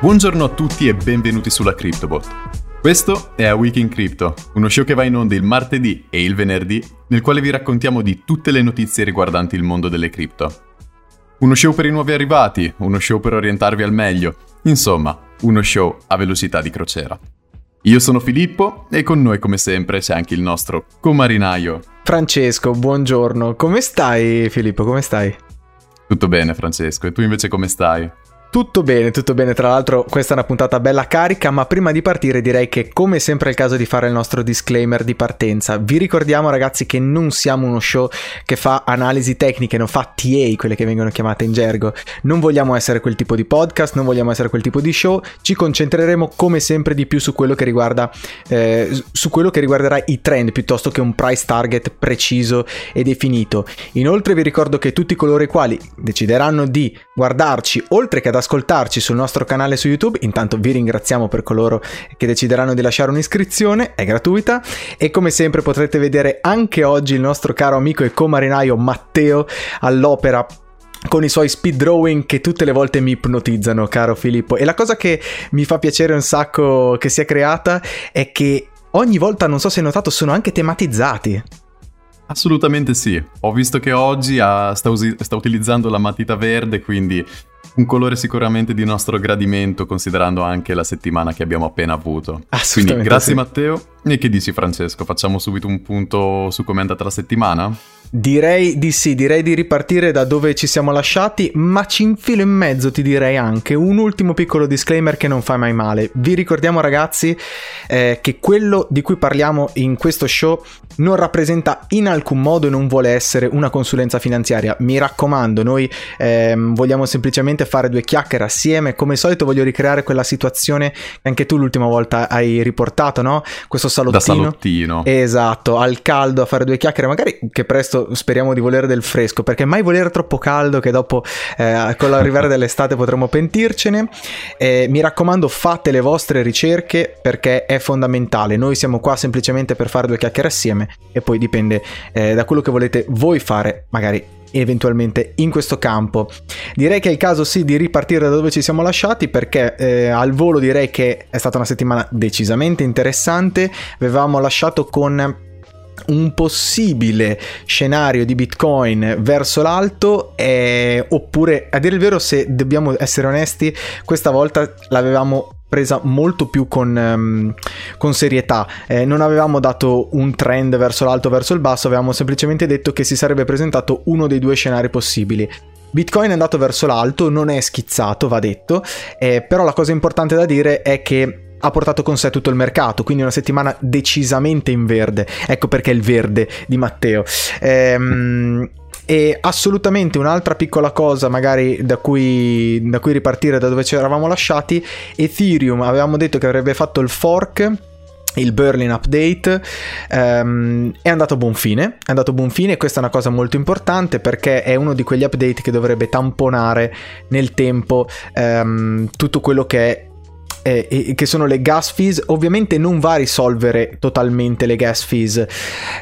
Buongiorno a tutti e benvenuti sulla CryptoBot. Questo è A Week in Crypto, uno show che va in onda il martedì e il venerdì, nel quale vi raccontiamo di tutte le notizie riguardanti il mondo delle cripto. Uno show per i nuovi arrivati, uno show per orientarvi al meglio, insomma, uno show a velocità di crociera. Io sono Filippo e con noi come sempre c'è anche il nostro comarinaio. Francesco, buongiorno. Come stai Filippo? Come stai? Tutto bene Francesco, e tu invece come stai? Tutto bene, tutto bene. Tra l'altro, questa è una puntata bella carica. Ma prima di partire, direi che, come sempre, è il caso di fare il nostro disclaimer di partenza. Vi ricordiamo, ragazzi, che non siamo uno show che fa analisi tecniche, non fa TA, quelle che vengono chiamate in gergo. Non vogliamo essere quel tipo di podcast, non vogliamo essere quel tipo di show. Ci concentreremo, come sempre, di più su quello che riguarda, eh, su quello che riguarderà i trend piuttosto che un price target preciso e definito. Inoltre, vi ricordo che tutti coloro i quali decideranno di guardarci, oltre che ad ascoltarci sul nostro canale su YouTube. Intanto vi ringraziamo per coloro che decideranno di lasciare un'iscrizione, è gratuita e come sempre potrete vedere anche oggi il nostro caro amico e comarinaio Matteo all'opera con i suoi speed drawing che tutte le volte mi ipnotizzano, caro Filippo. E la cosa che mi fa piacere un sacco che sia creata è che ogni volta, non so se hai notato, sono anche tematizzati. Assolutamente sì. Ho visto che oggi ha, sta, usi- sta utilizzando la matita verde, quindi un colore sicuramente di nostro gradimento, considerando anche la settimana che abbiamo appena avuto. Quindi grazie sì. Matteo. E che dici Francesco? Facciamo subito un punto su come è andata la settimana? Direi di sì, direi di ripartire da dove ci siamo lasciati, ma ci infilo in mezzo ti direi anche un ultimo piccolo disclaimer che non fa mai male. Vi ricordiamo ragazzi eh, che quello di cui parliamo in questo show non rappresenta in alcun modo e non vuole essere una consulenza finanziaria. Mi raccomando, noi eh, vogliamo semplicemente fare due chiacchiere assieme. Come al solito voglio ricreare quella situazione che anche tu l'ultima volta hai riportato, no? Questo salottino. Da salottino. Esatto, al caldo a fare due chiacchiere, magari che presto speriamo di volere del fresco, perché mai volere troppo caldo che dopo eh, con l'arrivare dell'estate potremo pentircene. Eh, mi raccomando, fate le vostre ricerche perché è fondamentale. Noi siamo qua semplicemente per fare due chiacchiere assieme e poi dipende eh, da quello che volete voi fare, magari eventualmente in questo campo. Direi che è il caso sì di ripartire da dove ci siamo lasciati perché eh, al volo direi che è stata una settimana decisamente interessante. Avevamo lasciato con un possibile scenario di Bitcoin verso l'alto eh, oppure a dire il vero se dobbiamo essere onesti questa volta l'avevamo presa molto più con, um, con serietà. Eh, non avevamo dato un trend verso l'alto verso il basso avevamo semplicemente detto che si sarebbe presentato uno dei due scenari possibili. Bitcoin è andato verso l'alto, non è schizzato, va detto, eh, però la cosa importante da dire è che ha portato con sé tutto il mercato, quindi una settimana decisamente in verde. Ecco perché il verde di Matteo. Ehm, e assolutamente un'altra piccola cosa, magari da cui, da cui ripartire da dove ci eravamo lasciati, Ethereum avevamo detto che avrebbe fatto il fork il Berlin Update um, è andato a buon fine, è andato a buon fine e questa è una cosa molto importante perché è uno di quegli update che dovrebbe tamponare nel tempo um, tutto quello che è eh, che sono le gas fees, ovviamente non va a risolvere totalmente le gas fees,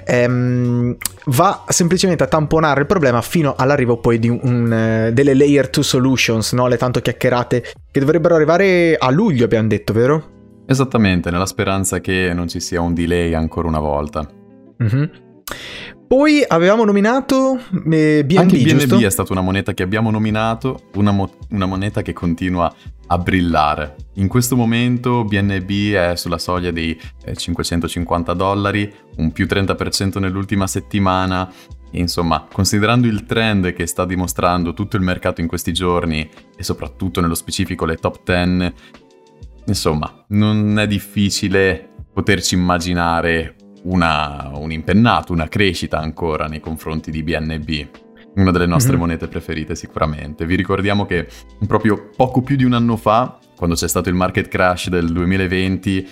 ehm, va semplicemente a tamponare il problema fino all'arrivo poi di un, uh, delle layer 2 solutions, no? le tanto chiacchierate che dovrebbero arrivare a luglio, abbiamo detto, vero? Esattamente, nella speranza che non ci sia un delay ancora una volta. Mm-hmm. Poi avevamo nominato eh, BNB, Anche BNB giusto? è stata una moneta che abbiamo nominato, una, mo- una, moneta che continua a brillare. In questo momento BNB è sulla soglia dei eh, 550 dollari, un più 30% nell'ultima settimana. Insomma, considerando il trend che sta dimostrando tutto il mercato in questi giorni e soprattutto nello specifico le top 10, insomma, non è difficile poterci immaginare una, un impennato, una crescita ancora nei confronti di BNB. Una delle nostre mm-hmm. monete preferite sicuramente. Vi ricordiamo che proprio poco più di un anno fa, quando c'è stato il market crash del 2020,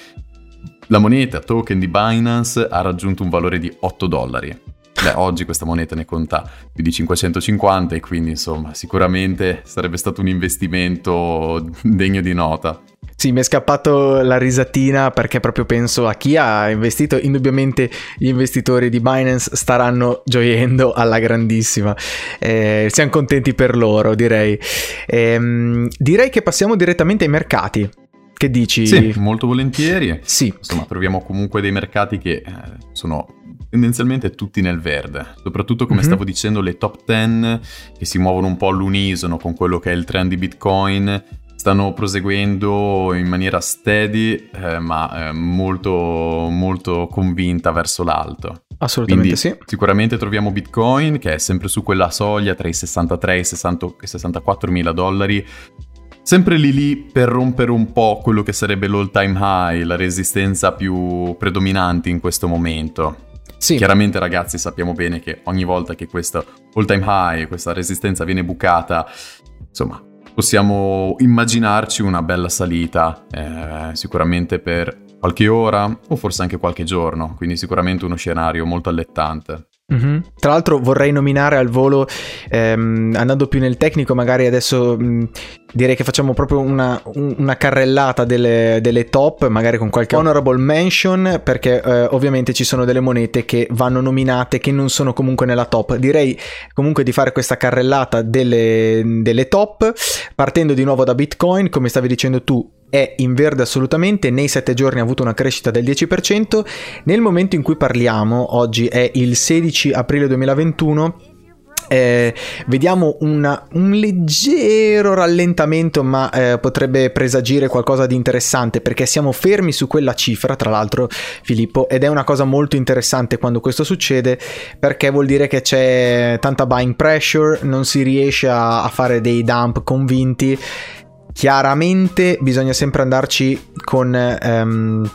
la moneta token di Binance ha raggiunto un valore di 8 dollari. Beh, oggi questa moneta ne conta più di 550 e quindi insomma sicuramente sarebbe stato un investimento degno di nota. Sì, mi è scappato la risatina perché proprio penso a chi ha investito. Indubbiamente gli investitori di Binance staranno gioiendo alla grandissima. Eh, siamo contenti per loro, direi. Eh, direi che passiamo direttamente ai mercati. Che dici? Sì, molto volentieri. Sì. Insomma, troviamo comunque dei mercati che eh, sono tendenzialmente tutti nel verde. Soprattutto, come mm-hmm. stavo dicendo, le top 10 che si muovono un po' all'unisono con quello che è il trend di Bitcoin stanno proseguendo in maniera steady, eh, ma eh, molto, molto convinta verso l'alto. Assolutamente Quindi, sì. Sicuramente troviamo Bitcoin che è sempre su quella soglia tra i 63 e i 64 mila dollari. Sempre lì lì per rompere un po' quello che sarebbe l'all time high, la resistenza più predominante in questo momento. Sì. Chiaramente ragazzi sappiamo bene che ogni volta che questo all time high, questa resistenza viene bucata, insomma possiamo immaginarci una bella salita, eh, sicuramente per qualche ora o forse anche qualche giorno, quindi sicuramente uno scenario molto allettante. Mm-hmm. Tra l'altro vorrei nominare al volo, ehm, andando più nel tecnico, magari adesso mh, direi che facciamo proprio una, una carrellata delle, delle, top, magari con qualche honorable mention, perché eh, ovviamente ci sono delle monete che vanno nominate che non sono comunque nella top. Direi comunque di fare questa carrellata delle, delle top, partendo di nuovo da Bitcoin, come stavi dicendo tu, è in verde assolutamente, nei 7 giorni ha avuto una crescita del 10%, nel momento in cui parliamo, oggi è il 16 aprile 2021, eh, vediamo una, un leggero rallentamento, ma eh, potrebbe presagire qualcosa di interessante perché siamo fermi su quella cifra, tra l'altro, Filippo, ed è una cosa molto interessante quando questo succede perché vuol dire che c'è tanta buying pressure, non si riesce a, a fare dei dump convinti. Chiaramente bisogna sempre andarci con. Um,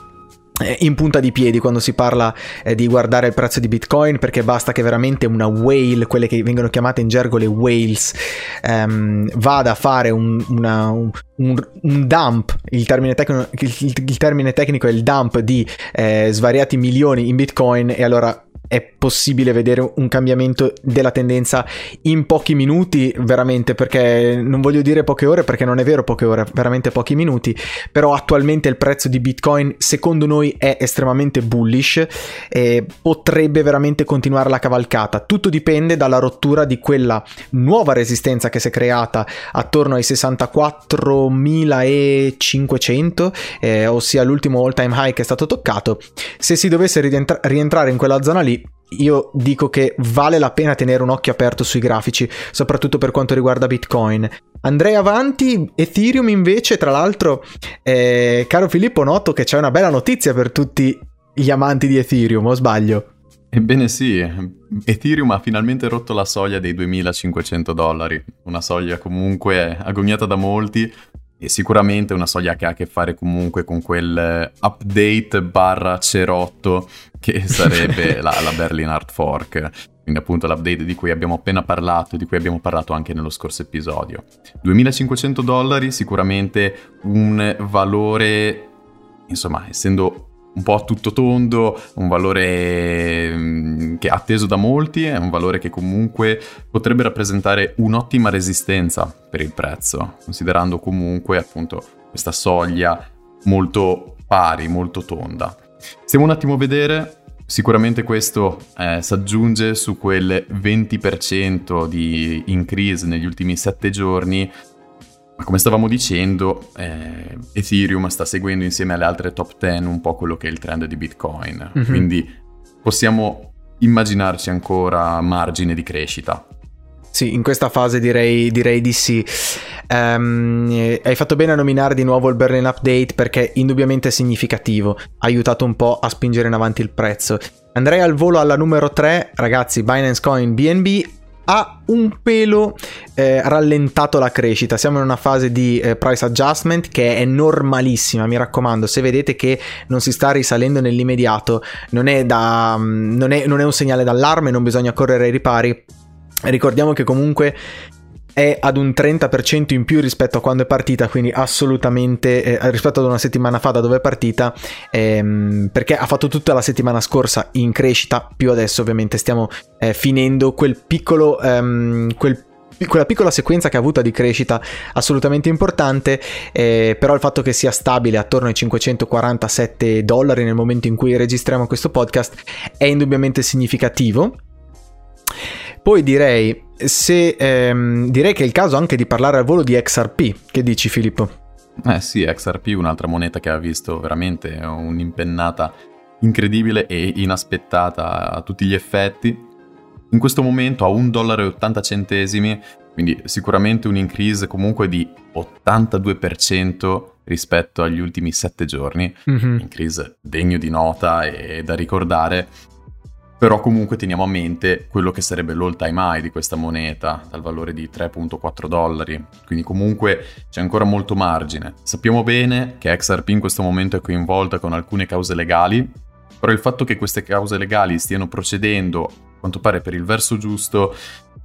in punta di piedi quando si parla eh, di guardare il prezzo di Bitcoin perché basta che veramente una whale, quelle che vengono chiamate in gergo le whales, ehm, vada a fare un, una, un, un, dump, il termine, tecno, il, il termine, tecnico è il dump di eh, svariati milioni in Bitcoin e allora è possibile vedere un cambiamento della tendenza in pochi minuti, veramente, perché non voglio dire poche ore, perché non è vero poche ore, veramente pochi minuti, però attualmente il prezzo di Bitcoin secondo noi è estremamente bullish e potrebbe veramente continuare la cavalcata. Tutto dipende dalla rottura di quella nuova resistenza che si è creata attorno ai 64.500, eh, ossia l'ultimo all time high che è stato toccato. Se si dovesse rientra- rientrare in quella zona lì, io dico che vale la pena tenere un occhio aperto sui grafici, soprattutto per quanto riguarda Bitcoin. Andrei avanti, Ethereum invece, tra l'altro, eh, caro Filippo, noto che c'è una bella notizia per tutti gli amanti di Ethereum, o sbaglio? Ebbene sì, Ethereum ha finalmente rotto la soglia dei 2500 dollari, una soglia comunque agoniata da molti, e sicuramente una soglia che ha a che fare comunque con quel update barra cerotto che sarebbe la, la, Berlin Art Fork. Quindi appunto l'update di cui abbiamo appena parlato e di cui abbiamo parlato anche nello scorso episodio. 2500 dollari sicuramente un valore, insomma, essendo un po' a tutto tondo, un valore mm, che è atteso da molti, è un valore che comunque potrebbe rappresentare un'ottima resistenza per il prezzo, considerando comunque appunto questa soglia molto pari, molto tonda. Stiamo un attimo a vedere, sicuramente questo eh, si aggiunge su quel 20% di increase negli ultimi 7 giorni ma come stavamo dicendo, eh, Ethereum sta seguendo insieme alle altre top 10 un po' quello che è il trend di Bitcoin. Mm-hmm. Quindi possiamo immaginarci ancora margine di crescita. Sì, in questa fase direi, direi di sì. Um, hai fatto bene a nominare di nuovo il Berlin Update perché indubbiamente è significativo, ha aiutato un po' a spingere in avanti il prezzo. Andrei al volo alla numero 3, ragazzi, Binance Coin BNB ha un pelo eh, rallentato la crescita. Siamo in una fase di eh, price adjustment che è normalissima. Mi raccomando, se vedete che non si sta risalendo nell'immediato, non è, da, mm, non è, non è un segnale d'allarme, non bisogna correre ai ripari. Ricordiamo che comunque è ad un 30% in più rispetto a quando è partita, quindi assolutamente eh, rispetto ad una settimana fa da dove è partita, ehm, perché ha fatto tutta la settimana scorsa in crescita, più adesso ovviamente stiamo eh, finendo quel piccolo, ehm, quel quella piccola sequenza che ha avuto di crescita assolutamente importante, eh, però il fatto che sia stabile attorno ai 547 dollari nel momento in cui registriamo questo podcast è indubbiamente significativo. Poi direi, se, ehm, direi che è il caso anche di parlare al volo di XRP. Che dici Filippo? Eh sì, XRP, un'altra moneta che ha visto veramente un'impennata incredibile e inaspettata a tutti gli effetti. In questo momento a 1,80 dollaro, quindi sicuramente un increase comunque di 82% rispetto agli ultimi 7 giorni, mm-hmm. increase degno di nota e da ricordare però comunque teniamo a mente quello che sarebbe l'all time high di questa moneta, dal valore di 3.4 dollari, quindi comunque c'è ancora molto margine. Sappiamo bene che XRP in questo momento è coinvolta con alcune cause legali, però il fatto che queste cause legali stiano procedendo, a quanto pare per il verso giusto,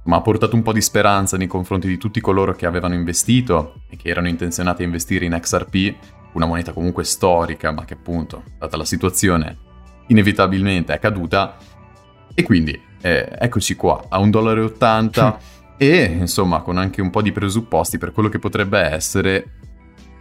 ma ha portato un po' di speranza nei confronti di tutti coloro che avevano investito e che erano intenzionati a investire in XRP, una moneta comunque storica, ma che appunto, data la situazione, inevitabilmente è caduta e quindi eh, eccoci qua a 1,80 dollaro e insomma con anche un po' di presupposti per quello che potrebbe essere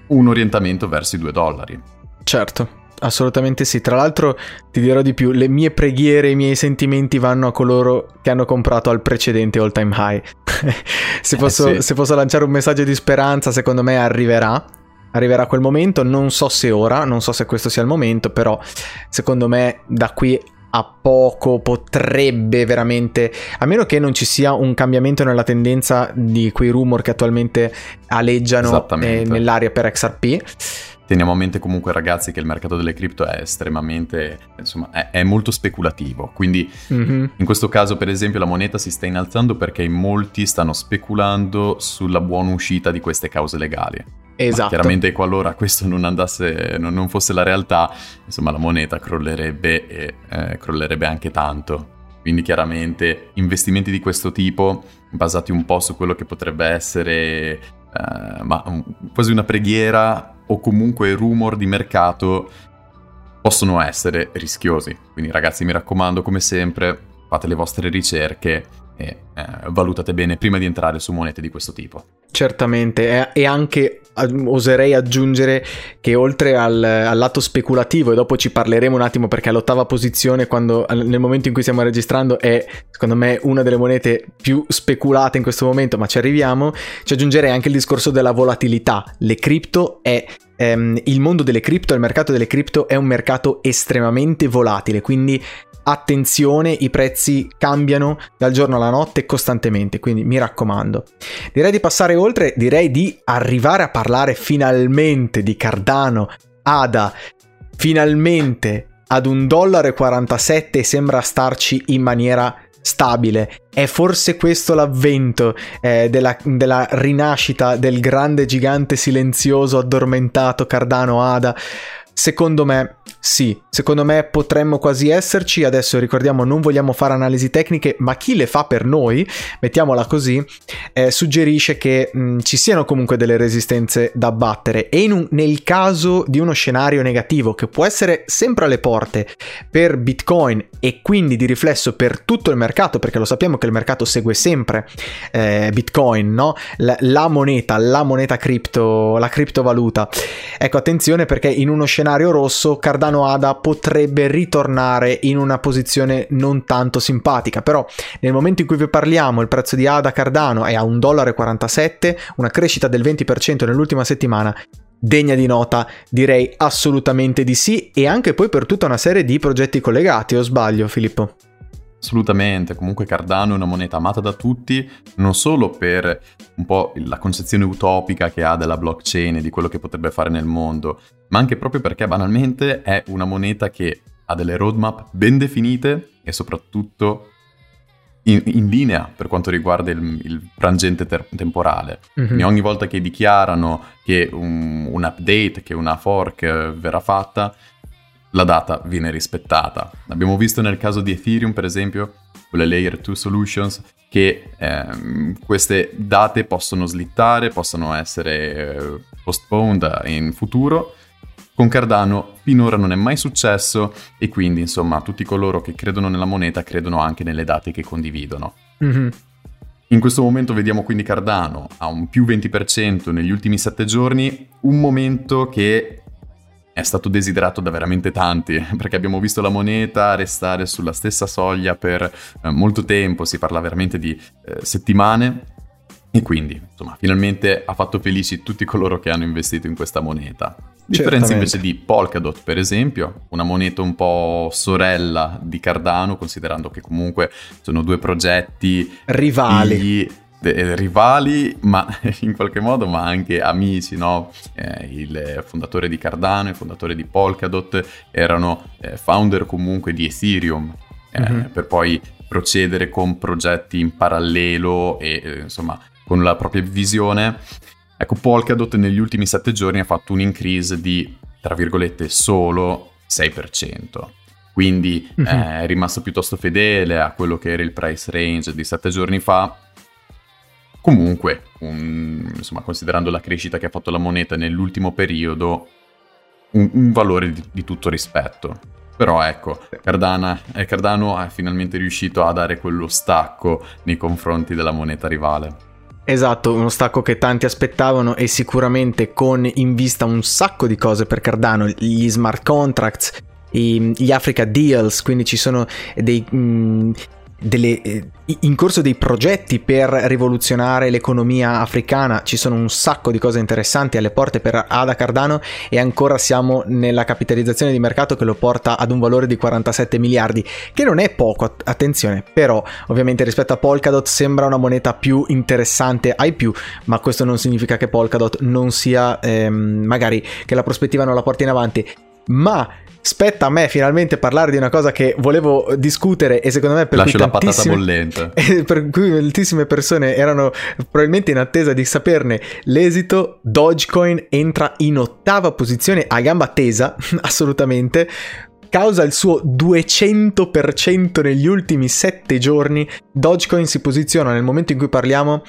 un orientamento verso i 2 dollari. Certo. Assolutamente sì, tra l'altro ti dirò di più, le mie preghiere, i miei sentimenti vanno a coloro che hanno comprato al precedente all time high. se, posso, eh sì. se posso lanciare un messaggio di speranza, secondo me arriverà, arriverà quel momento, non so se ora, non so se questo sia il momento, però secondo me da qui a poco potrebbe veramente, a meno che non ci sia un cambiamento nella tendenza di quei rumor che attualmente aleggiano eh, nell'aria per XRP. Teniamo a mente comunque ragazzi che il mercato delle cripto è estremamente, insomma, è, è molto speculativo, quindi mm-hmm. in questo caso per esempio la moneta si sta innalzando perché molti stanno speculando sulla buona uscita di queste cause legali. Esatto. Ma chiaramente qualora questo non andasse, non, non, fosse la realtà, insomma la moneta crollerebbe e eh, crollerebbe anche tanto. Quindi chiaramente investimenti di questo tipo, basati un po' su quello che potrebbe essere eh, ma, quasi una preghiera o comunque rumor di mercato, possono essere rischiosi. Quindi ragazzi mi raccomando come sempre, fate le vostre ricerche e eh, valutate bene prima di entrare su monete di questo tipo. Certamente, e anche oserei aggiungere che oltre al, al, lato speculativo, e dopo ci parleremo un attimo perché all'ottava posizione, quando, nel momento in cui stiamo registrando, è secondo me una delle monete più speculate in questo momento, ma ci arriviamo, ci aggiungerei anche il discorso della volatilità. Le cripto è ehm, il mondo delle cripto, il mercato delle cripto è un mercato estremamente volatile, quindi attenzione, i prezzi cambiano dal giorno alla notte costantemente, quindi mi raccomando. Direi di passare oltre, direi di arrivare a parlare finalmente di Cardano, ADA, finalmente ad un dollaro e 47 sembra starci in maniera stabile. È forse questo l'avvento eh, della, della rinascita del grande gigante silenzioso addormentato Cardano Ada? Secondo me sì, secondo me potremmo quasi esserci. Adesso ricordiamo, non vogliamo fare analisi tecniche, ma chi le fa per noi, mettiamola così, eh, suggerisce che mh, ci siano comunque delle resistenze da battere. E un, nel caso di uno scenario negativo, che può essere sempre alle porte per Bitcoin e quindi di riflesso per tutto il mercato, perché lo sappiamo che il mercato segue sempre eh, Bitcoin, no? La, la moneta, la moneta cripto, la criptovaluta. Ecco, attenzione perché in uno scenario rosso Cardano Milano Ada potrebbe ritornare in una posizione non tanto simpatica, però nel momento in cui vi parliamo il prezzo di Ada Cardano è a 1,47 dollaro, una crescita del 20% nell'ultima settimana, degna di nota, direi assolutamente di sì e anche poi per tutta una serie di progetti collegati, o sbaglio Filippo? Assolutamente, comunque Cardano è una moneta amata da tutti, non solo per un po' la concezione utopica che ha della blockchain e di quello che potrebbe fare nel mondo, ma anche proprio perché banalmente è una moneta che ha delle roadmap ben definite e soprattutto in, in linea per quanto riguarda il, il frangente ter- temporale. Mm-hmm. ogni volta che dichiarano che un, un update, che una fork verrà fatta, la data viene rispettata. Abbiamo visto nel caso di Ethereum, per esempio, con le Layer 2 Solutions, che ehm, queste date possono slittare, possono essere eh, postponed in futuro. Con Cardano finora non è mai successo e quindi, insomma, tutti coloro che credono nella moneta credono anche nelle date che condividono. Mm-hmm. In questo momento vediamo quindi Cardano a un più 20% negli ultimi 7 giorni, un momento che è stato desiderato da veramente tanti, perché abbiamo visto la moneta restare sulla stessa soglia per eh, molto tempo, si parla veramente di eh, settimane, e quindi, insomma, finalmente ha fatto felici tutti coloro che hanno investito in questa moneta. Differenza invece di Polkadot, per esempio, una moneta un po' sorella di Cardano, considerando che comunque sono due progetti rivali. Figli, rivali, ma in qualche modo, ma anche amici, no? Eh, il fondatore di Cardano, il fondatore di Polkadot erano eh, founder comunque di Ethereum, mm-hmm. per poi procedere con progetti in parallelo e eh, insomma con la propria visione Ecco, Polkadot negli ultimi sette giorni ha fatto un increase di, tra virgolette, solo 6%. Quindi mm-hmm. è rimasto piuttosto fedele a quello che era il price range di sette giorni fa. Comunque, un, insomma, considerando la crescita che ha fatto la moneta nell'ultimo periodo, un, un valore di, di, tutto rispetto. Però ecco, Cardana, eh, Cardano è finalmente riuscito a dare quello stacco nei confronti della moneta rivale. Esatto, uno stacco che tanti aspettavano e sicuramente con in vista un sacco di cose per Cardano, gli smart contracts, gli Africa Deals, quindi ci sono dei, mh, mm, delle, eh, in corso dei progetti per rivoluzionare l'economia africana, ci sono un sacco di cose interessanti alle porte per Ada Cardano e ancora siamo nella capitalizzazione di mercato che lo porta ad un valore di 47 miliardi, che non è poco, attenzione, però ovviamente rispetto a Polkadot sembra una moneta più interessante ai più, ma questo non significa che Polkadot non sia ehm, magari che la prospettiva non la porti in avanti, ma spetta a me finalmente parlare di una cosa che volevo discutere e secondo me per Lascio cui la patata bollente. per cui moltissime persone erano probabilmente in attesa di saperne l'esito. Dogecoin entra in ottava posizione a gamba tesa, assolutamente. Causa il suo 200% negli ultimi 7 giorni. Dogecoin si posiziona nel momento in cui parliamo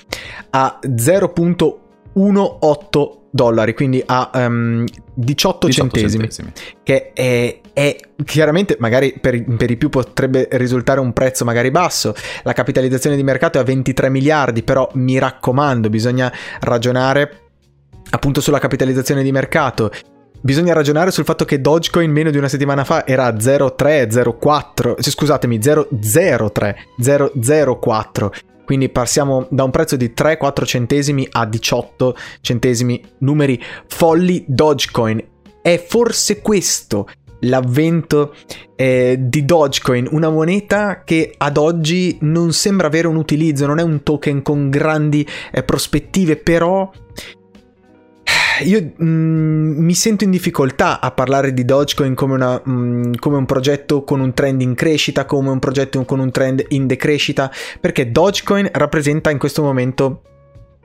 a 0.18 dollari, quindi a um, 18, 18 centesimi, centesimi, che è, è, chiaramente magari per, per, i più potrebbe risultare un prezzo magari basso, la capitalizzazione di mercato è a 23 miliardi, però mi raccomando, bisogna ragionare appunto sulla capitalizzazione di mercato. Bisogna ragionare sul fatto che Dogecoin meno di una settimana fa era 0,3, 0,4, scusatemi, 0,03, 0,04 quindi passiamo da un prezzo di 3-4 centesimi a 18 centesimi, numeri folli Dogecoin. È forse questo l'avvento eh, di Dogecoin, una moneta che ad oggi non sembra avere un utilizzo, non è un token con grandi eh, prospettive, però io mm, mi sento in difficoltà a parlare di Dogecoin come, una, mm, come, un progetto con un trend in crescita, come un progetto con un trend in decrescita, perché Dogecoin rappresenta in questo momento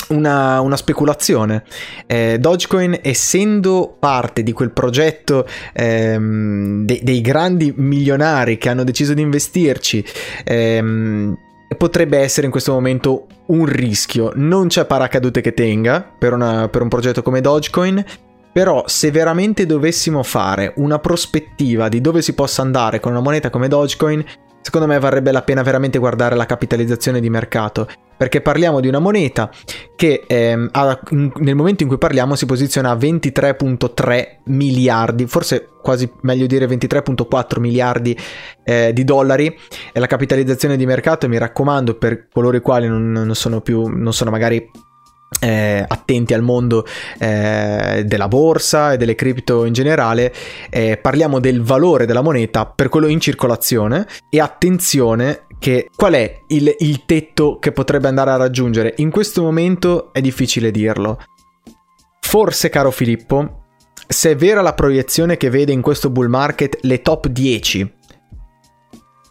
una, una, speculazione. Eh, Dogecoin, essendo parte di quel progetto ehm, de- dei grandi milionari che hanno deciso di investirci, ehm, potrebbe essere in questo momento un rischio. Non c'è paracadute che tenga per, una, per un progetto come Dogecoin, però se veramente dovessimo fare una prospettiva di dove si possa andare con una moneta come Dogecoin, secondo me varrebbe la pena veramente guardare la capitalizzazione di mercato, perché parliamo di una moneta che ehm, nel momento in cui parliamo si posiziona a 23.3 miliardi, forse quasi meglio dire 23.4 miliardi eh, di dollari, e la capitalizzazione di mercato, mi raccomando, per coloro i quali non, non sono più, non sono magari eh, attenti al mondo eh, della borsa e delle cripto in generale, eh, parliamo del valore della moneta per quello in circolazione e attenzione che qual è il, il tetto che potrebbe andare a raggiungere. In questo momento è difficile dirlo. Forse, caro Filippo, se è vera la proiezione che vede in questo bull market le top 10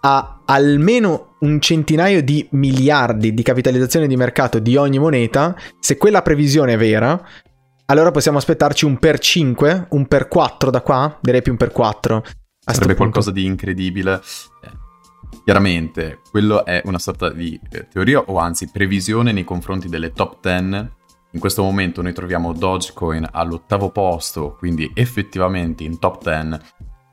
a almeno un centinaio di miliardi di capitalizzazione di mercato di ogni moneta, se quella previsione è vera, allora possiamo aspettarci un per 5, un per 4 da qua, direi più un per 4. Sarebbe qualcosa di incredibile. Eh, chiaramente, quello è una sorta di eh, teoria o anzi previsione nei confronti delle top 10. In questo momento noi troviamo Dogecoin all'ottavo posto, quindi effettivamente in top 10.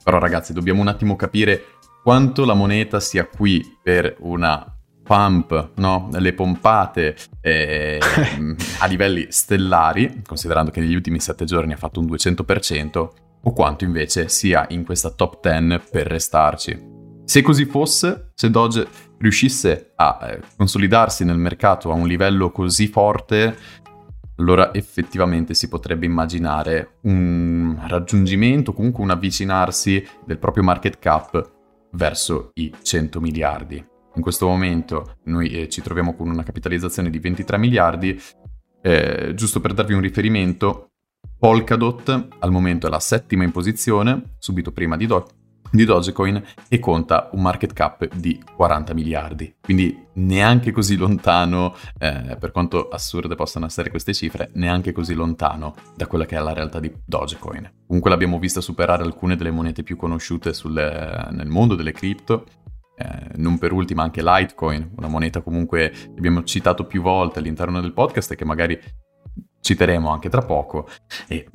Però ragazzi, dobbiamo un attimo capire quanto la moneta sia qui per una pump, no? le pompate eh, a livelli stellari, considerando che negli ultimi 7 giorni ha fatto un 200%, o quanto invece sia in questa top 10 per restarci. Se così fosse, se Doge riuscisse a eh, consolidarsi nel mercato a un livello così forte, allora effettivamente si potrebbe immaginare un raggiungimento, comunque un avvicinarsi del proprio market cap verso i 100 miliardi. In questo momento noi eh, ci troviamo con una capitalizzazione di 23 miliardi, eh, giusto per darvi un riferimento, Polkadot al momento è la settima in posizione, subito prima di, Do- di Dogecoin e conta un market cap di 40 miliardi. Quindi neanche così lontano, eh, per quanto assurde possano essere queste cifre, neanche così lontano da quella che è la realtà di Dogecoin. Comunque l'abbiamo vista superare alcune delle monete più conosciute sulle, nel mondo delle cripto. Eh, non per ultima anche Litecoin, una moneta comunque che abbiamo citato più volte all'interno del podcast e che magari citeremo anche tra poco. E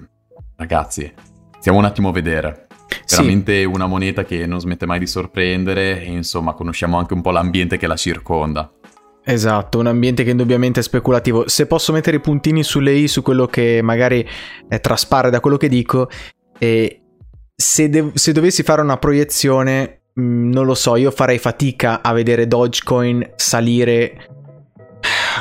ragazzi, stiamo un attimo a vedere veramente sì. una moneta che non smette mai di sorprendere e insomma conosciamo anche un po' l'ambiente che la circonda. Esatto, un ambiente che indubbiamente è speculativo. Se posso mettere i puntini sulle i su quello che magari eh, traspare da quello che dico, eh, se, de- se, dovessi fare una proiezione, mh, mm, non lo so, io farei fatica a vedere Dogecoin salire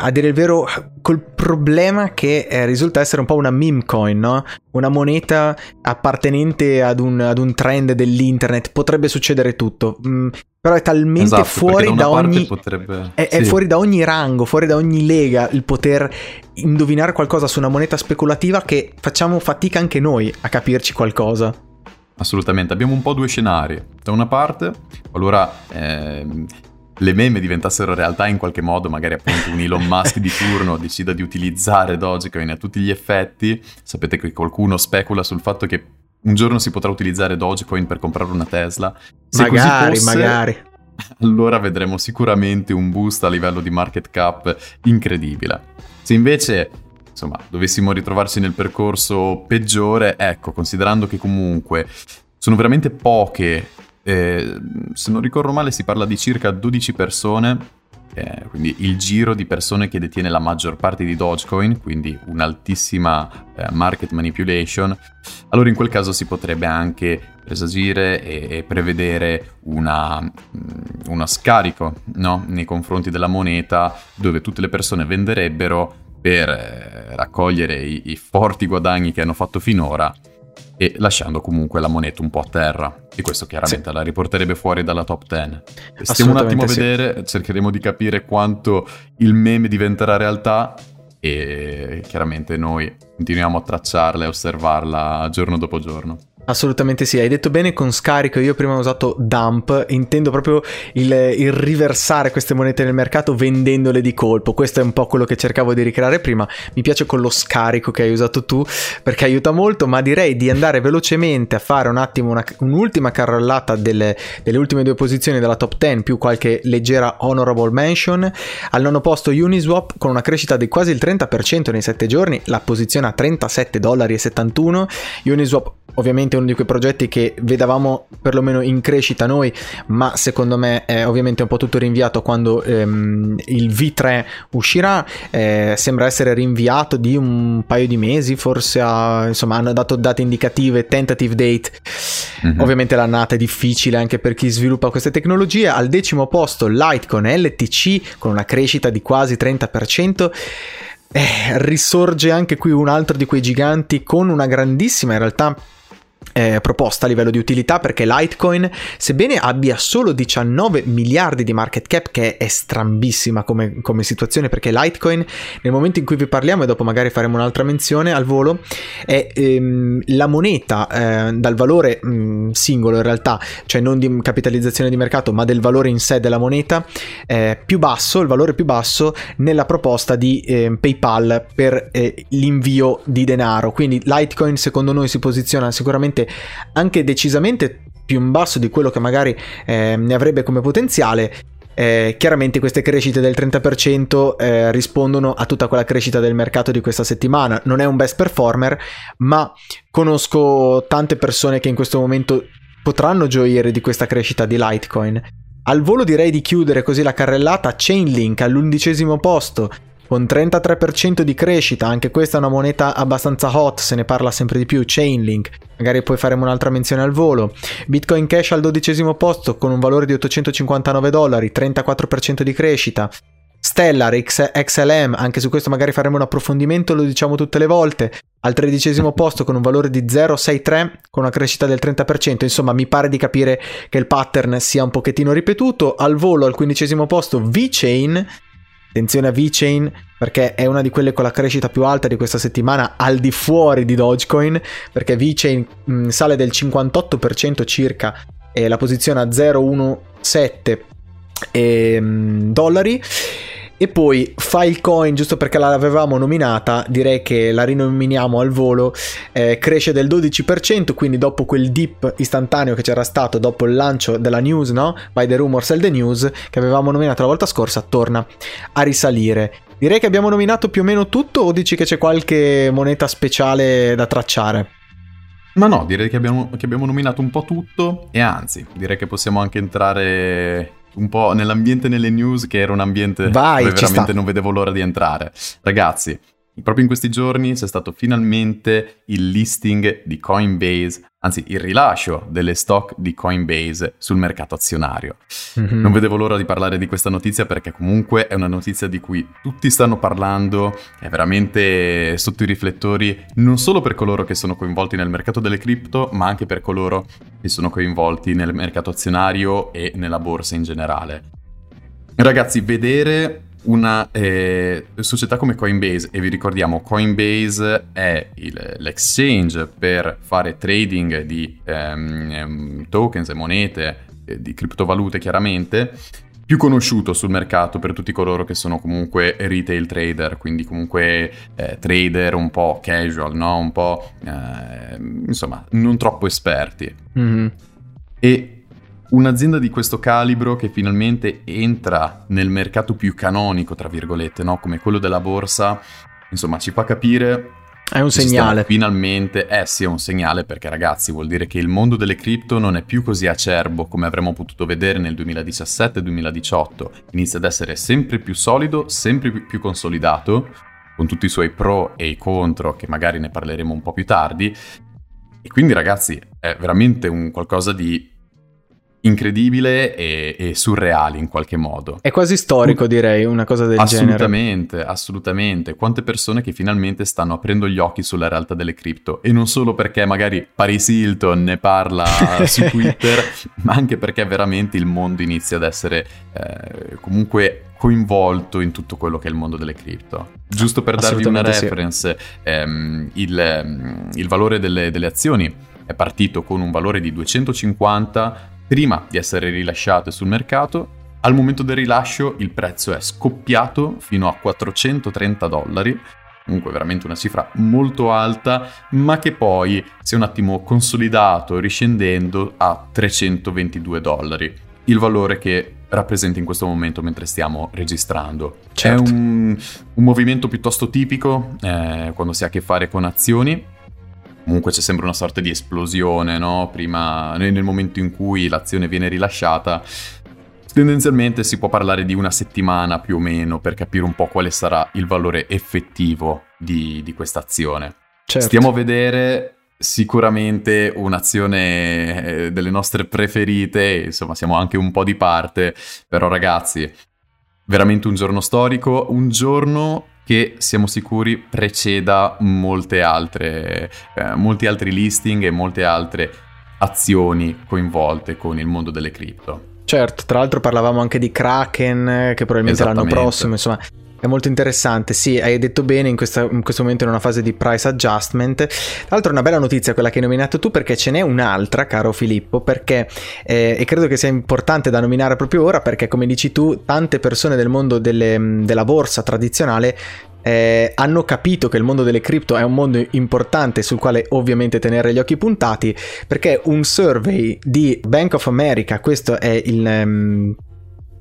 a dire il vero, col problema che eh, risulta essere un po' una meme coin, no? Una moneta appartenente ad un, ad un trend dell'internet. Potrebbe succedere tutto. Mm, però è talmente esatto, fuori da, da ogni. Potrebbe... È, sì. è, fuori da ogni rango, fuori da ogni lega il poter indovinare qualcosa su una moneta speculativa che facciamo fatica anche noi a capirci qualcosa. Assolutamente, abbiamo un po' due scenari. Da una parte, qualora eh, le meme diventassero realtà in qualche modo, magari appunto un Elon Musk di turno decida di utilizzare Dogecoin a tutti gli effetti, sapete che qualcuno specula sul fatto che un giorno si potrà utilizzare Dogecoin per comprare una Tesla. Se magari, fosse, magari. Allora vedremo sicuramente un boost a livello di market cap incredibile. Se invece insomma, dovessimo ritrovarci nel percorso peggiore, ecco, considerando che comunque sono veramente poche eh, se non ricordo male si parla di circa 12 persone, eh, quindi il giro di persone che detiene la maggior parte di Dogecoin, quindi un'altissima eh, market manipulation, allora in quel caso si potrebbe anche presagire e, e prevedere una, mm, uno scarico no? nei confronti della moneta dove tutte le persone venderebbero per eh, raccogliere i, i forti guadagni che hanno fatto finora e lasciando comunque la moneta un po' a terra. E questo chiaramente sì. la riporterebbe fuori dalla top 10. Stiamo un attimo a vedere, sì. cercheremo di capire quanto il meme diventerà realtà e chiaramente noi continuiamo a tracciarla e osservarla giorno dopo giorno. Assolutamente sì, hai detto bene con scarico, io prima ho usato dump, intendo proprio il, il, riversare queste monete nel mercato vendendole di colpo, questo è un po' quello che cercavo di ricreare prima, mi piace con lo scarico che hai usato tu perché aiuta molto, ma direi di andare velocemente a fare un attimo una, un'ultima carrellata delle, delle, ultime due posizioni della top 10 più qualche leggera honorable mention, al nono posto Uniswap con una crescita di quasi il 30% nei 7 giorni, la posizione a 37,71 dollari, Uniswap ovviamente uno di quei progetti che vedavamo perlomeno in crescita noi, ma secondo me è ovviamente un po' tutto rinviato quando ehm, il V3 uscirà, eh, sembra essere rinviato di un paio di mesi, forse ha, insomma hanno dato date indicative, tentative date, mm-hmm. ovviamente l'annata è difficile anche per chi sviluppa queste tecnologie, al decimo posto Litecoin LTC con una crescita di quasi 30%, eh, risorge anche qui un altro di quei giganti con una grandissima in realtà eh, proposta a livello di utilità perché Litecoin, sebbene abbia solo 19 miliardi di market cap, che è strambissima come, come, situazione perché Litecoin, nel momento in cui vi parliamo, e dopo magari faremo un'altra menzione al volo, è ehm, la moneta eh, dal valore mh, mm, singolo in realtà, cioè non di capitalizzazione di mercato, ma del valore in sé della moneta, eh, più basso, il valore più basso nella proposta di ehm, PayPal per eh, l'invio di denaro. Quindi Litecoin secondo noi si posiziona sicuramente sicuramente anche decisamente più in basso di quello che magari eh, ne avrebbe come potenziale. Eh, chiaramente queste crescite del 30% eh, rispondono a tutta quella crescita del mercato di questa settimana. Non è un best performer, ma conosco tante persone che in questo momento potranno gioire di questa crescita di Litecoin. Al volo direi di chiudere così la carrellata Chainlink all'undicesimo posto con 33% di crescita, anche questa è una moneta abbastanza hot, se ne parla sempre di più, Chainlink, magari poi faremo un'altra menzione al volo. Bitcoin Cash al dodicesimo posto con un valore di 859 dollari, 34% di crescita. Stellar X- XLM, anche su questo magari faremo un approfondimento, lo diciamo tutte le volte, al tredicesimo posto con un valore di 0,63 con una crescita del 30%, insomma mi pare di capire che il pattern sia un pochettino ripetuto, al volo al quindicesimo posto VeChain Attenzione a VeChain perché è una di quelle con la crescita più alta di questa settimana al di fuori di Dogecoin perché VeChain mh, sale del 58% circa e la posizione a 0,17 e, mh, dollari e poi Filecoin, giusto perché l'avevamo nominata, direi che la rinominiamo al volo, eh, cresce del 12%, quindi dopo quel dip istantaneo che c'era stato dopo il lancio della news, no? By the rumors and the news, che avevamo nominato la volta scorsa, torna a risalire. Direi che abbiamo nominato più o meno tutto o dici che c'è qualche moneta speciale da tracciare? Ma no, direi che abbiamo, che abbiamo nominato un po' tutto e anzi, direi che possiamo anche entrare un po' nell'ambiente nelle news che era un ambiente Vai, dove veramente non vedevo l'ora di entrare. Ragazzi, proprio in questi giorni c'è stato finalmente il listing di Coinbase anzi il rilascio delle stock di Coinbase sul mercato azionario. Mm-hmm. Non vedevo l'ora di parlare di questa notizia perché comunque è una notizia di cui tutti stanno parlando, è veramente sotto i riflettori non solo per coloro che sono coinvolti nel mercato delle cripto, ma anche per coloro che sono coinvolti nel mercato azionario e nella borsa in generale. Ragazzi, vedere una eh, società come Coinbase, e vi ricordiamo Coinbase è il, l'exchange per fare trading di ehm, tokens e monete, eh, di criptovalute chiaramente, più conosciuto sul mercato per tutti coloro che sono comunque retail trader, quindi comunque eh, trader un po' casual, no? un po' eh, insomma non troppo esperti. Mm-hmm. E un'azienda di questo calibro che finalmente entra nel mercato più canonico, tra virgolette, no? come quello della borsa, insomma, ci fa capire. È un segnale. Finalmente, eh sì, è un segnale perché ragazzi vuol dire che il mondo delle cripto non è più così acerbo come avremmo potuto vedere nel 2017-2018. Inizia ad essere sempre più solido, sempre più consolidato, con tutti i suoi pro e i contro, che magari ne parleremo un po' più tardi. E quindi ragazzi è veramente un qualcosa di incredibile e, e, surreale in qualche modo. È quasi storico, direi, una cosa del assolutamente, genere. Assolutamente, assolutamente. Quante persone che finalmente stanno aprendo gli occhi sulla realtà delle cripto. E non solo perché magari Paris Hilton ne parla su Twitter, ma anche perché veramente il mondo inizia ad essere eh, comunque coinvolto in tutto quello che è il mondo delle cripto. Giusto per darvi una reference, sì. ehm, il, ehm, il, valore delle, delle azioni è partito con un valore di 250 prima di essere rilasciate sul mercato. Al momento del rilascio il prezzo è scoppiato fino a 430 dollari, comunque veramente una cifra molto alta, ma che poi si è un attimo consolidato riscendendo a 322 dollari, il valore che rappresenta in questo momento mentre stiamo registrando. Certo. È un, un, movimento piuttosto tipico eh, quando si ha a che fare con azioni, comunque c'è sempre una sorta di esplosione, no? Prima, nel momento in cui l'azione viene rilasciata, tendenzialmente si può parlare di una settimana più o meno per capire un po' quale sarà il valore effettivo di, di questa azione. Certo. Stiamo a vedere sicuramente un'azione eh, delle nostre preferite, insomma siamo anche un po' di parte, però ragazzi, veramente un giorno storico, un giorno che siamo sicuri preceda molte altre, eh, molti altri listing e molte altre azioni coinvolte con il mondo delle cripto. Certo, tra l'altro parlavamo anche di Kraken che probabilmente l'anno prossimo, insomma è molto interessante, sì, hai detto bene in, questa, in, questo momento in una fase di price adjustment. Tra l'altro è una bella notizia quella che hai nominato tu perché ce n'è un'altra, caro Filippo, perché, eh, e credo che sia importante da nominare proprio ora perché come dici tu, tante persone del mondo delle, della borsa tradizionale eh, hanno capito che il mondo delle cripto è un mondo importante sul quale ovviamente tenere gli occhi puntati perché un survey di Bank of America, questo è il... Um,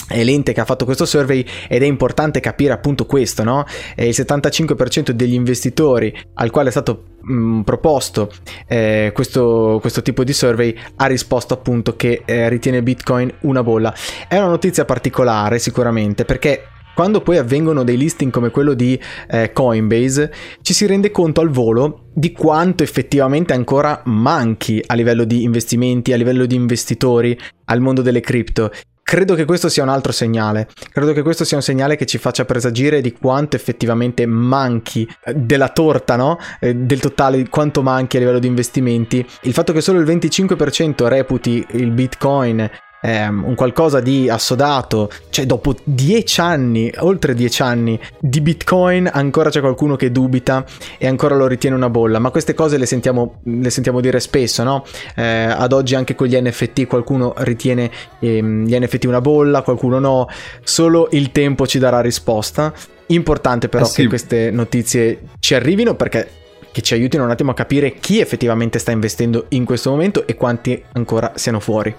è l'ente che ha fatto questo survey ed è importante capire appunto questo, no? il 75% degli investitori al quale è stato mh, proposto eh, questo, questo, tipo di survey ha risposto appunto che eh, ritiene Bitcoin una bolla. È una notizia particolare sicuramente perché quando poi avvengono dei listing come quello di eh, Coinbase, ci si rende conto al volo di quanto effettivamente ancora manchi a livello di investimenti, a livello di investitori al mondo delle cripto. Credo che questo sia un altro segnale. Credo che questo sia un segnale che ci faccia presagire di quanto effettivamente manchi eh, della torta, no? Eh, del totale di quanto manchi a livello di investimenti. Il fatto che solo il 25% reputi il Bitcoin ehm, un qualcosa di assodato, cioè dopo dieci anni, oltre dieci anni di Bitcoin, ancora c'è qualcuno che dubita e ancora lo ritiene una bolla, ma queste cose le sentiamo, le sentiamo dire spesso, no? Eh, ad oggi anche con gli NFT qualcuno ritiene ehm, gli NFT una bolla, qualcuno no, solo il tempo ci darà risposta. Importante però eh sì. che queste notizie ci arrivino perché che ci aiutino un attimo a capire chi effettivamente sta investendo in questo momento e quanti ancora siano fuori.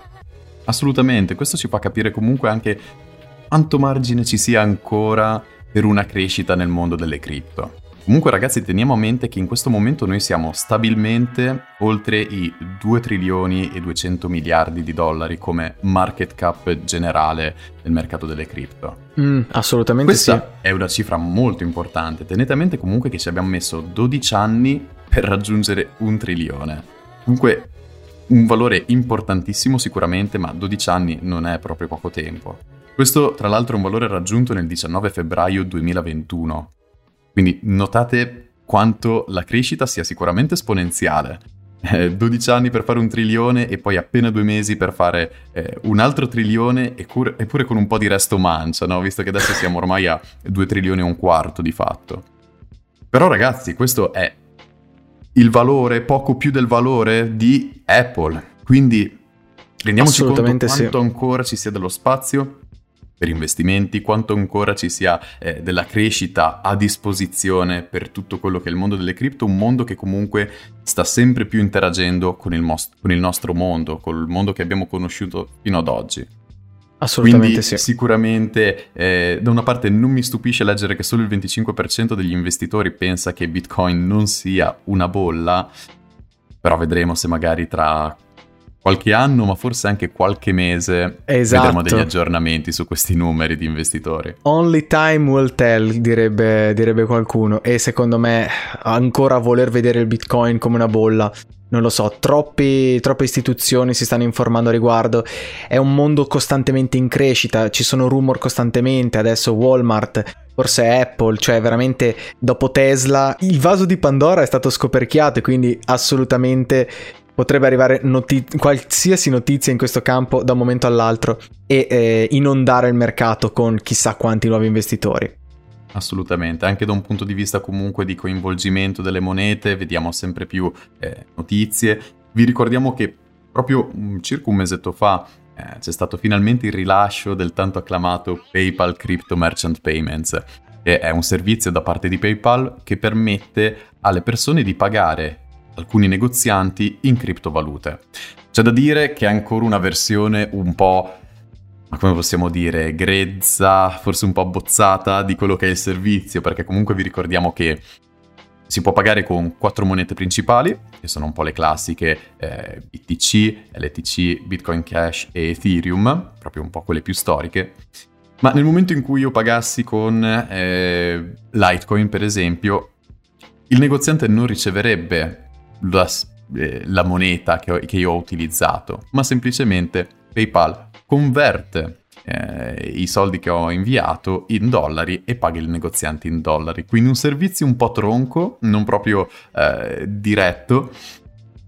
Assolutamente, questo ci fa capire comunque anche quanto margine ci sia ancora per una crescita nel mondo delle cripto. Comunque ragazzi teniamo a mente che in questo momento noi siamo stabilmente oltre i 2 trilioni e 200 miliardi di dollari come market cap generale del mercato delle cripto. Mm, assolutamente Questa sì. è una cifra molto importante. Tenete a mente comunque che ci abbiamo messo 12 anni per raggiungere un trilione. Comunque un valore importantissimo sicuramente, ma 12 anni non è proprio poco tempo. Questo tra l'altro è un valore raggiunto nel 19 febbraio 2021. Quindi notate quanto la crescita sia sicuramente esponenziale. Eh, 12 anni per fare un trilione e poi appena due mesi per fare eh, un altro trilione eppure con un po' di resto mancia, no? visto che adesso siamo ormai a 2 trilioni e un quarto di fatto. Però ragazzi, questo è il valore, poco più del valore di Apple. Quindi rendiamoci conto quanto sì. ancora ci sia dello spazio per investimenti, quanto ancora ci sia eh, della crescita a disposizione per tutto quello che è il mondo delle cripto, un mondo che comunque sta sempre più interagendo con il, most- con il nostro mondo, con il mondo che abbiamo conosciuto fino ad oggi. Assolutamente Quindi, sì. Sicuramente, eh, da una parte non mi stupisce leggere che solo il 25% degli investitori pensa che Bitcoin non sia una bolla, però vedremo se magari tra qualche anno, ma forse anche qualche mese, esatto. vedremo degli aggiornamenti su questi numeri di investitori. Only time will tell, direbbe, direbbe qualcuno. E secondo me ancora voler vedere il Bitcoin come una bolla non lo so, troppi, troppe istituzioni si stanno informando a riguardo, è un mondo costantemente in crescita, ci sono rumor costantemente, adesso Walmart, forse Apple, cioè veramente dopo Tesla il vaso di Pandora è stato scoperchiato e quindi assolutamente potrebbe arrivare noti- qualsiasi notizia in questo campo da un momento all'altro e eh, inondare il mercato con chissà quanti nuovi investitori. Assolutamente, anche da un punto di vista comunque di coinvolgimento delle monete, vediamo sempre più eh, notizie. Vi ricordiamo che proprio circa un mesetto fa eh, c'è stato finalmente il rilascio del tanto acclamato PayPal Crypto Merchant Payments, che è un servizio da parte di PayPal che permette alle persone di pagare alcuni negozianti in criptovalute. C'è da dire che è ancora una versione un po' come possiamo dire, grezza, forse un po' abbozzata di quello che è il servizio, perché comunque vi ricordiamo che si può pagare con quattro monete principali, che sono un po' le classiche eh, BTC, LTC, Bitcoin Cash e Ethereum, proprio un po' quelle più storiche. Ma nel momento in cui io pagassi con eh, Litecoin, per esempio, il negoziante non riceverebbe la, eh, la moneta che, ho, che io ho utilizzato, ma semplicemente PayPal converte eh, i soldi che ho inviato in dollari e paga il negoziante in dollari. Quindi un servizio un po' tronco, non proprio eh, diretto.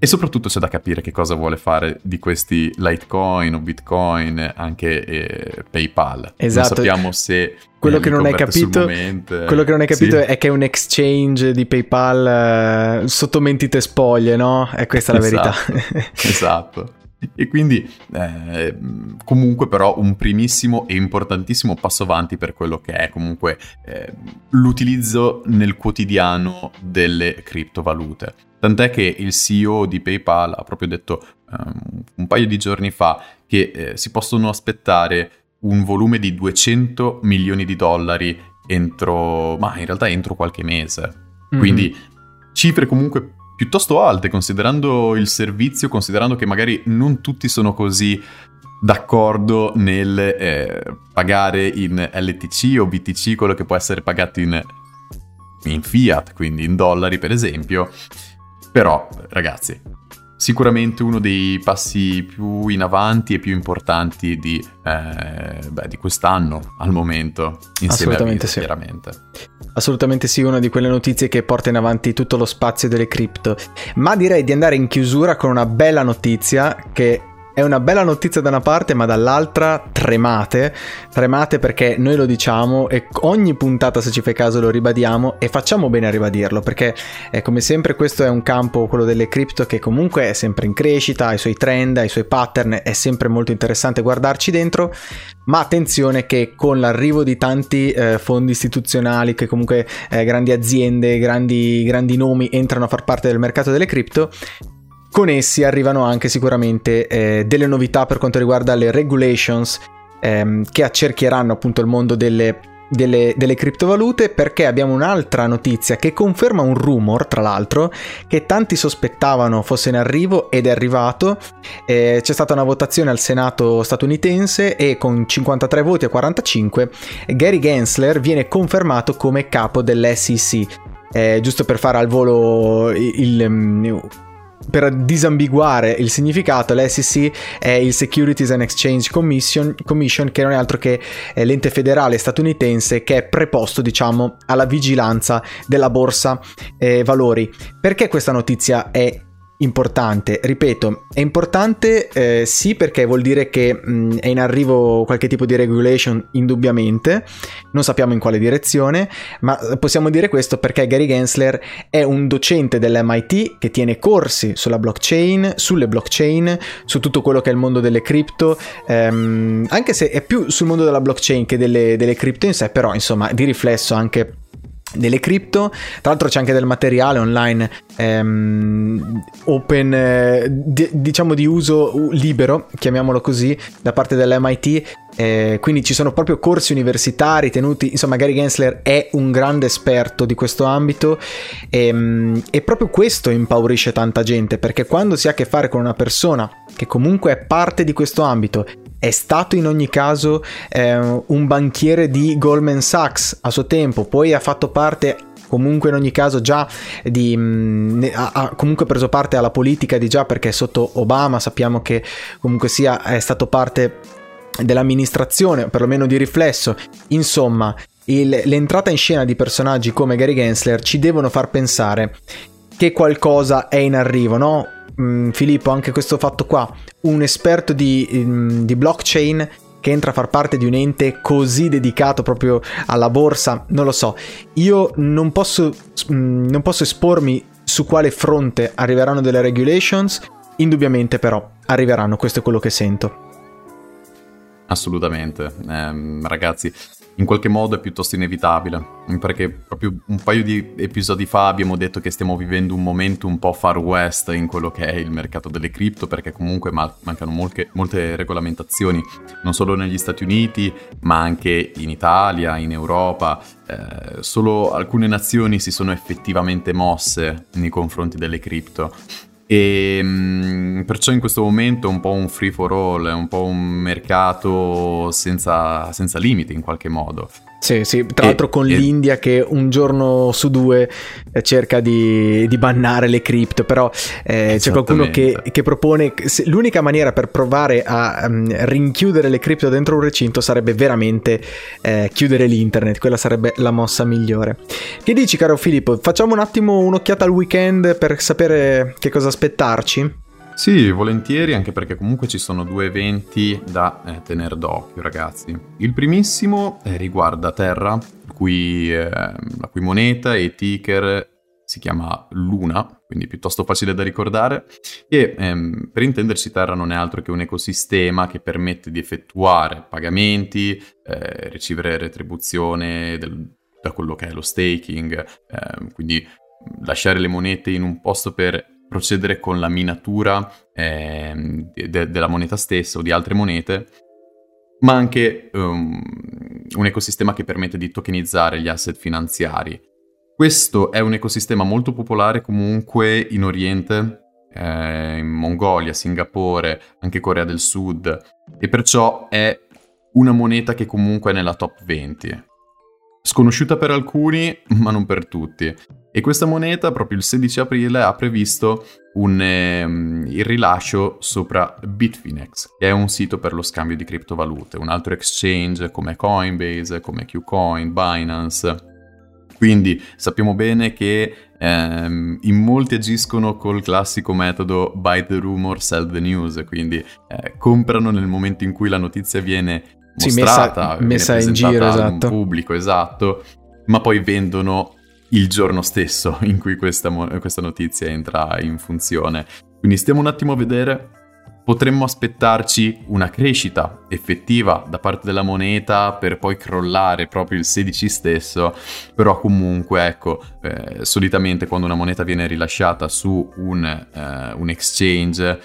E soprattutto c'è da capire che cosa vuole fare di questi Litecoin o Bitcoin, anche eh, PayPal. Esatto. Non sappiamo se quello che, non hai capito, quello che non hai capito sì. è che è un exchange di PayPal uh, sotto mentite spoglie, no? E questa è la esatto. verità. esatto. E quindi eh, comunque però un primissimo e importantissimo passo avanti per quello che è comunque eh, l'utilizzo nel quotidiano delle criptovalute. Tant'è che il CEO di PayPal ha proprio detto um, un paio di giorni fa che eh, si possono aspettare un volume di 200 milioni di dollari entro, ma in realtà entro qualche mese. Mm-hmm. Quindi cifre comunque piuttosto alte considerando il servizio, considerando che magari non tutti sono così d'accordo nel eh, pagare in LTC o BTC quello che può essere pagato in, in fiat, quindi in dollari per esempio. Però, ragazzi, sicuramente uno dei passi più in avanti e più importanti di, eh, beh, di quest'anno al momento, insieme Assolutamente a Visa, sì. chiaramente. Assolutamente sì, una di quelle notizie che porta in avanti tutto lo spazio delle cripto. Ma direi di andare in chiusura con una bella notizia che è una bella notizia da una parte, ma dall'altra tremate. Tremate perché noi lo diciamo e ogni puntata, se ci fai caso, lo ribadiamo e facciamo bene a ribadirlo perché, eh, come sempre, questo è un campo, quello delle cripto, che comunque è sempre in crescita, ha i suoi trend, ha i suoi pattern, è sempre molto interessante guardarci dentro. Ma attenzione che con l'arrivo di tanti eh, fondi istituzionali, che comunque eh, grandi aziende, grandi, grandi nomi entrano a far parte del mercato delle cripto, con essi arrivano anche sicuramente eh, delle novità per quanto riguarda le regulations ehm, che accerchieranno appunto il mondo delle, delle, delle, criptovalute perché abbiamo un'altra notizia che conferma un rumor tra l'altro che tanti sospettavano fosse in arrivo ed è arrivato. Eh, c'è stata una votazione al senato statunitense e con 53 voti a 45 Gary Gensler viene confermato come capo dell'SEC eh, giusto per fare al volo il, il per disambiguare il significato, l'SEC è il Securities and Exchange Commission, Commission, che non è altro che eh, l'ente federale statunitense che è preposto, diciamo, alla vigilanza della borsa eh, valori. Perché questa notizia è importante. Ripeto, è importante eh, sì perché vuol dire che mh, è in arrivo qualche tipo di regulation indubbiamente, non sappiamo in quale direzione, ma possiamo dire questo perché Gary Gensler è un docente dell'MIT che tiene corsi sulla blockchain, sulle blockchain, su tutto quello che è il mondo delle cripto, ehm, anche se è più sul mondo della blockchain che delle, delle cripto in sé, però insomma di riflesso anche delle cripto. Tra l'altro c'è anche del materiale online ehm, open, eh, d- diciamo di uso libero, chiamiamolo così, da parte dell'MIT. Eh, quindi ci sono proprio corsi universitari tenuti, insomma Gary Gensler è un grande esperto di questo ambito ehm, e proprio questo impaurisce tanta gente perché quando si ha a che fare con una persona che comunque è parte di questo ambito è stato in ogni caso eh, un banchiere di Goldman Sachs a suo tempo, poi ha fatto parte comunque in ogni caso già di, mh, mm, ha, comunque preso parte alla politica di già perché sotto Obama sappiamo che comunque sia è stato parte dell'amministrazione, perlomeno di riflesso. Insomma, il, l'entrata in scena di personaggi come Gary Gensler ci devono far pensare che qualcosa è in arrivo, no? Mm, Filippo, anche questo fatto qua, un esperto di, mm, di blockchain che entra a far parte di un ente così dedicato proprio alla borsa, non lo so. Io non posso, mm, non posso espormi su quale fronte arriveranno delle regulations, indubbiamente però arriveranno, questo è quello che sento. Assolutamente, eh, ragazzi, in qualche modo è piuttosto inevitabile, perché proprio un paio di episodi fa abbiamo detto che stiamo vivendo un momento un po' far west in quello che è il mercato delle cripto, perché comunque mancano molte, molte regolamentazioni, non solo negli Stati Uniti, ma anche in Italia, in Europa. Eh, solo alcune nazioni si sono effettivamente mosse nei confronti delle cripto e mh, perciò in questo momento è un po' un free for all, è un po' un mercato senza, senza limiti in qualche modo. Sì, sì, tra e, l'altro con e... l'India che un giorno su due eh, cerca di, di, bannare le cripto, però eh, c'è qualcuno che, che propone se, l'unica maniera per provare a um, rinchiudere le cripto dentro un recinto sarebbe veramente eh, chiudere l'internet, quella sarebbe la mossa migliore. Che dici caro Filippo? Facciamo un attimo un'occhiata al weekend per sapere che cosa aspettarci? Sì, volentieri, anche perché comunque ci sono due eventi da eh, tenere d'occhio, ragazzi. Il primissimo eh, riguarda Terra, cui, eh, la cui moneta e ticker si chiama Luna, quindi piuttosto facile da ricordare, e ehm, per intenderci Terra non è altro che un ecosistema che permette di effettuare pagamenti, eh, ricevere retribuzione del, da quello che è lo staking, ehm, quindi lasciare le monete in un posto per procedere con la minatura eh, de- della moneta stessa o di altre monete ma anche um, un ecosistema che permette di tokenizzare gli asset finanziari. Questo è un ecosistema molto popolare comunque in Oriente, eh, in Mongolia, Singapore, anche Corea del Sud, e perciò è una moneta che comunque è nella top 20. Sconosciuta per alcuni, ma non per tutti. E questa moneta, proprio il 16 aprile, ha previsto un, ehm, il rilascio sopra Bitfinex, che è un sito per lo scambio di criptovalute, un altro exchange come Coinbase, come Qcoin, Binance. Quindi sappiamo bene che ehm, in molti agiscono col classico metodo buy the rumor, sell the news, quindi eh, comprano nel momento in cui la notizia viene mostrata, sì, messa, messa in giro, esatto. pubblico, esatto, ma poi vendono il giorno stesso in cui questa, questa notizia entra in funzione. Quindi stiamo un attimo a vedere potremmo aspettarci una crescita effettiva da parte della moneta per poi crollare proprio il 16 stesso, però comunque ecco, eh, solitamente quando una moneta viene rilasciata su un, eh, un exchange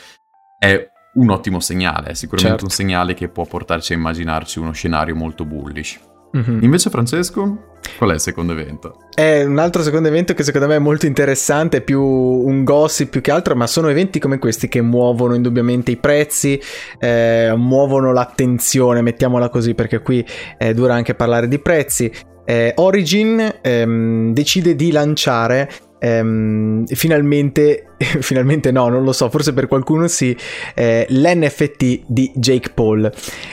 è un ottimo segnale, è sicuramente certo. un segnale che può portarci a immaginarci uno scenario molto bullish. Mm-hmm. Invece Francesco, qual è il secondo evento? È un altro secondo evento che secondo me è molto interessante, più un gossip più che altro, ma sono eventi come questi che muovono indubbiamente i prezzi, eh, muovono l'attenzione, mettiamola così, perché qui eh, dura anche parlare di prezzi. Eh, Origin ehm, decide di lanciare ehm, finalmente, finalmente no, non lo so, forse per qualcuno sì, eh, l'NFT di Jake Paul.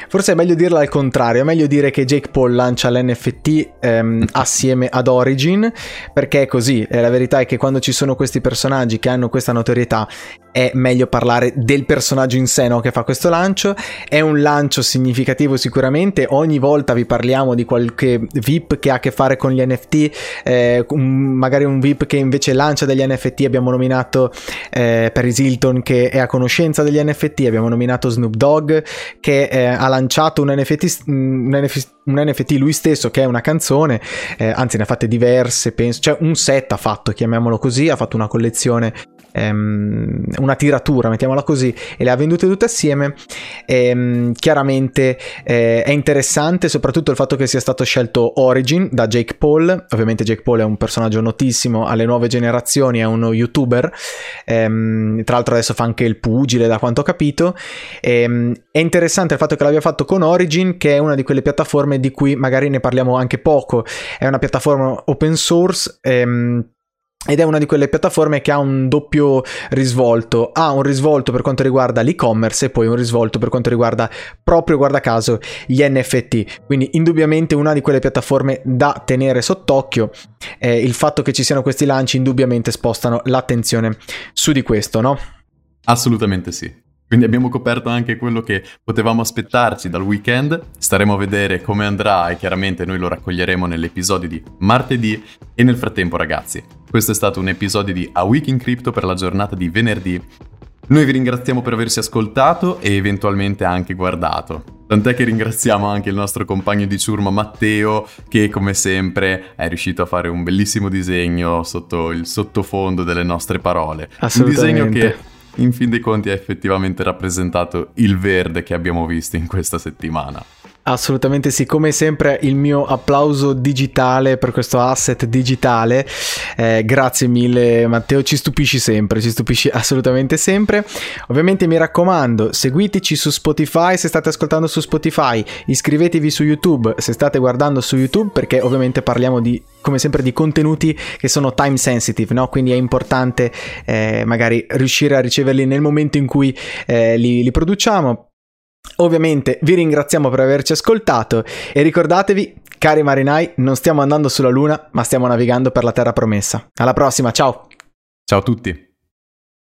Forse è meglio dirlo al contrario, è meglio dire che Jake Paul lancia l'NFT ehm, assieme ad Origin, perché è così, eh, la verità è che quando ci sono questi personaggi che hanno questa notorietà è meglio parlare del personaggio in sé no, che fa questo lancio. È un lancio significativo sicuramente, ogni volta vi parliamo di qualche VIP che ha a che fare con gli NFT, eh, magari un VIP che invece lancia degli NFT, abbiamo nominato eh, Paris Hilton che è a conoscenza degli NFT, abbiamo nominato Snoop Dogg che eh, ha lanciato un NFT, un NFT, un NFT, lui stesso che è una canzone, eh, anzi ne ha fatte diverse, penso, cioè un set ha fatto, chiamiamolo così, ha fatto una collezione ehm, una tiratura, mettiamola così, e le ha vendute tutte assieme. Ehm, chiaramente eh, è interessante soprattutto il fatto che sia stato scelto Origin da Jake Paul. Ovviamente Jake Paul è un personaggio notissimo alle nuove generazioni, è uno youtuber. Ehm, tra l'altro adesso fa anche il pugile, da quanto ho capito. Ehm, è interessante il fatto che l'abbia fatto con Origin, che è una di quelle piattaforme di cui magari ne parliamo anche poco. È una piattaforma open source. Ehm, ed è una di quelle piattaforme che ha un doppio risvolto. Ha un risvolto per quanto riguarda l'e-commerce e poi un risvolto per quanto riguarda proprio, guarda caso, gli NFT. Quindi indubbiamente una di quelle piattaforme da tenere sott'occhio. Eh, il fatto che ci siano questi lanci indubbiamente spostano l'attenzione su di questo, no? Assolutamente sì. Quindi abbiamo coperto anche quello che potevamo aspettarci dal weekend, staremo a vedere come andrà e chiaramente noi lo raccoglieremo nell'episodio di martedì e nel frattempo ragazzi, questo è stato un episodio di A Week in Crypto per la giornata di venerdì. Noi vi ringraziamo per averci ascoltato e eventualmente anche guardato. Tant'è che ringraziamo anche il nostro compagno di ciurma Matteo che come sempre è riuscito a fare un bellissimo disegno sotto il sottofondo delle nostre parole. Un disegno che in fin dei conti ha effettivamente rappresentato il verde che abbiamo visto in questa settimana. Assolutamente sì, come sempre il mio applauso digitale per questo asset digitale. Eh, grazie mille Matteo, ci stupisci sempre, ci stupisci assolutamente sempre. Ovviamente mi raccomando, seguiteci su Spotify se state ascoltando su Spotify, iscrivetevi su YouTube se state guardando su YouTube perché ovviamente parliamo di come sempre di contenuti che sono time sensitive, no? quindi è importante eh, magari riuscire a riceverli nel momento in cui eh, li, li produciamo Ovviamente vi ringraziamo per averci ascoltato e ricordatevi, cari marinai, non stiamo andando sulla Luna, ma stiamo navigando per la Terra promessa. Alla prossima, ciao! Ciao a tutti!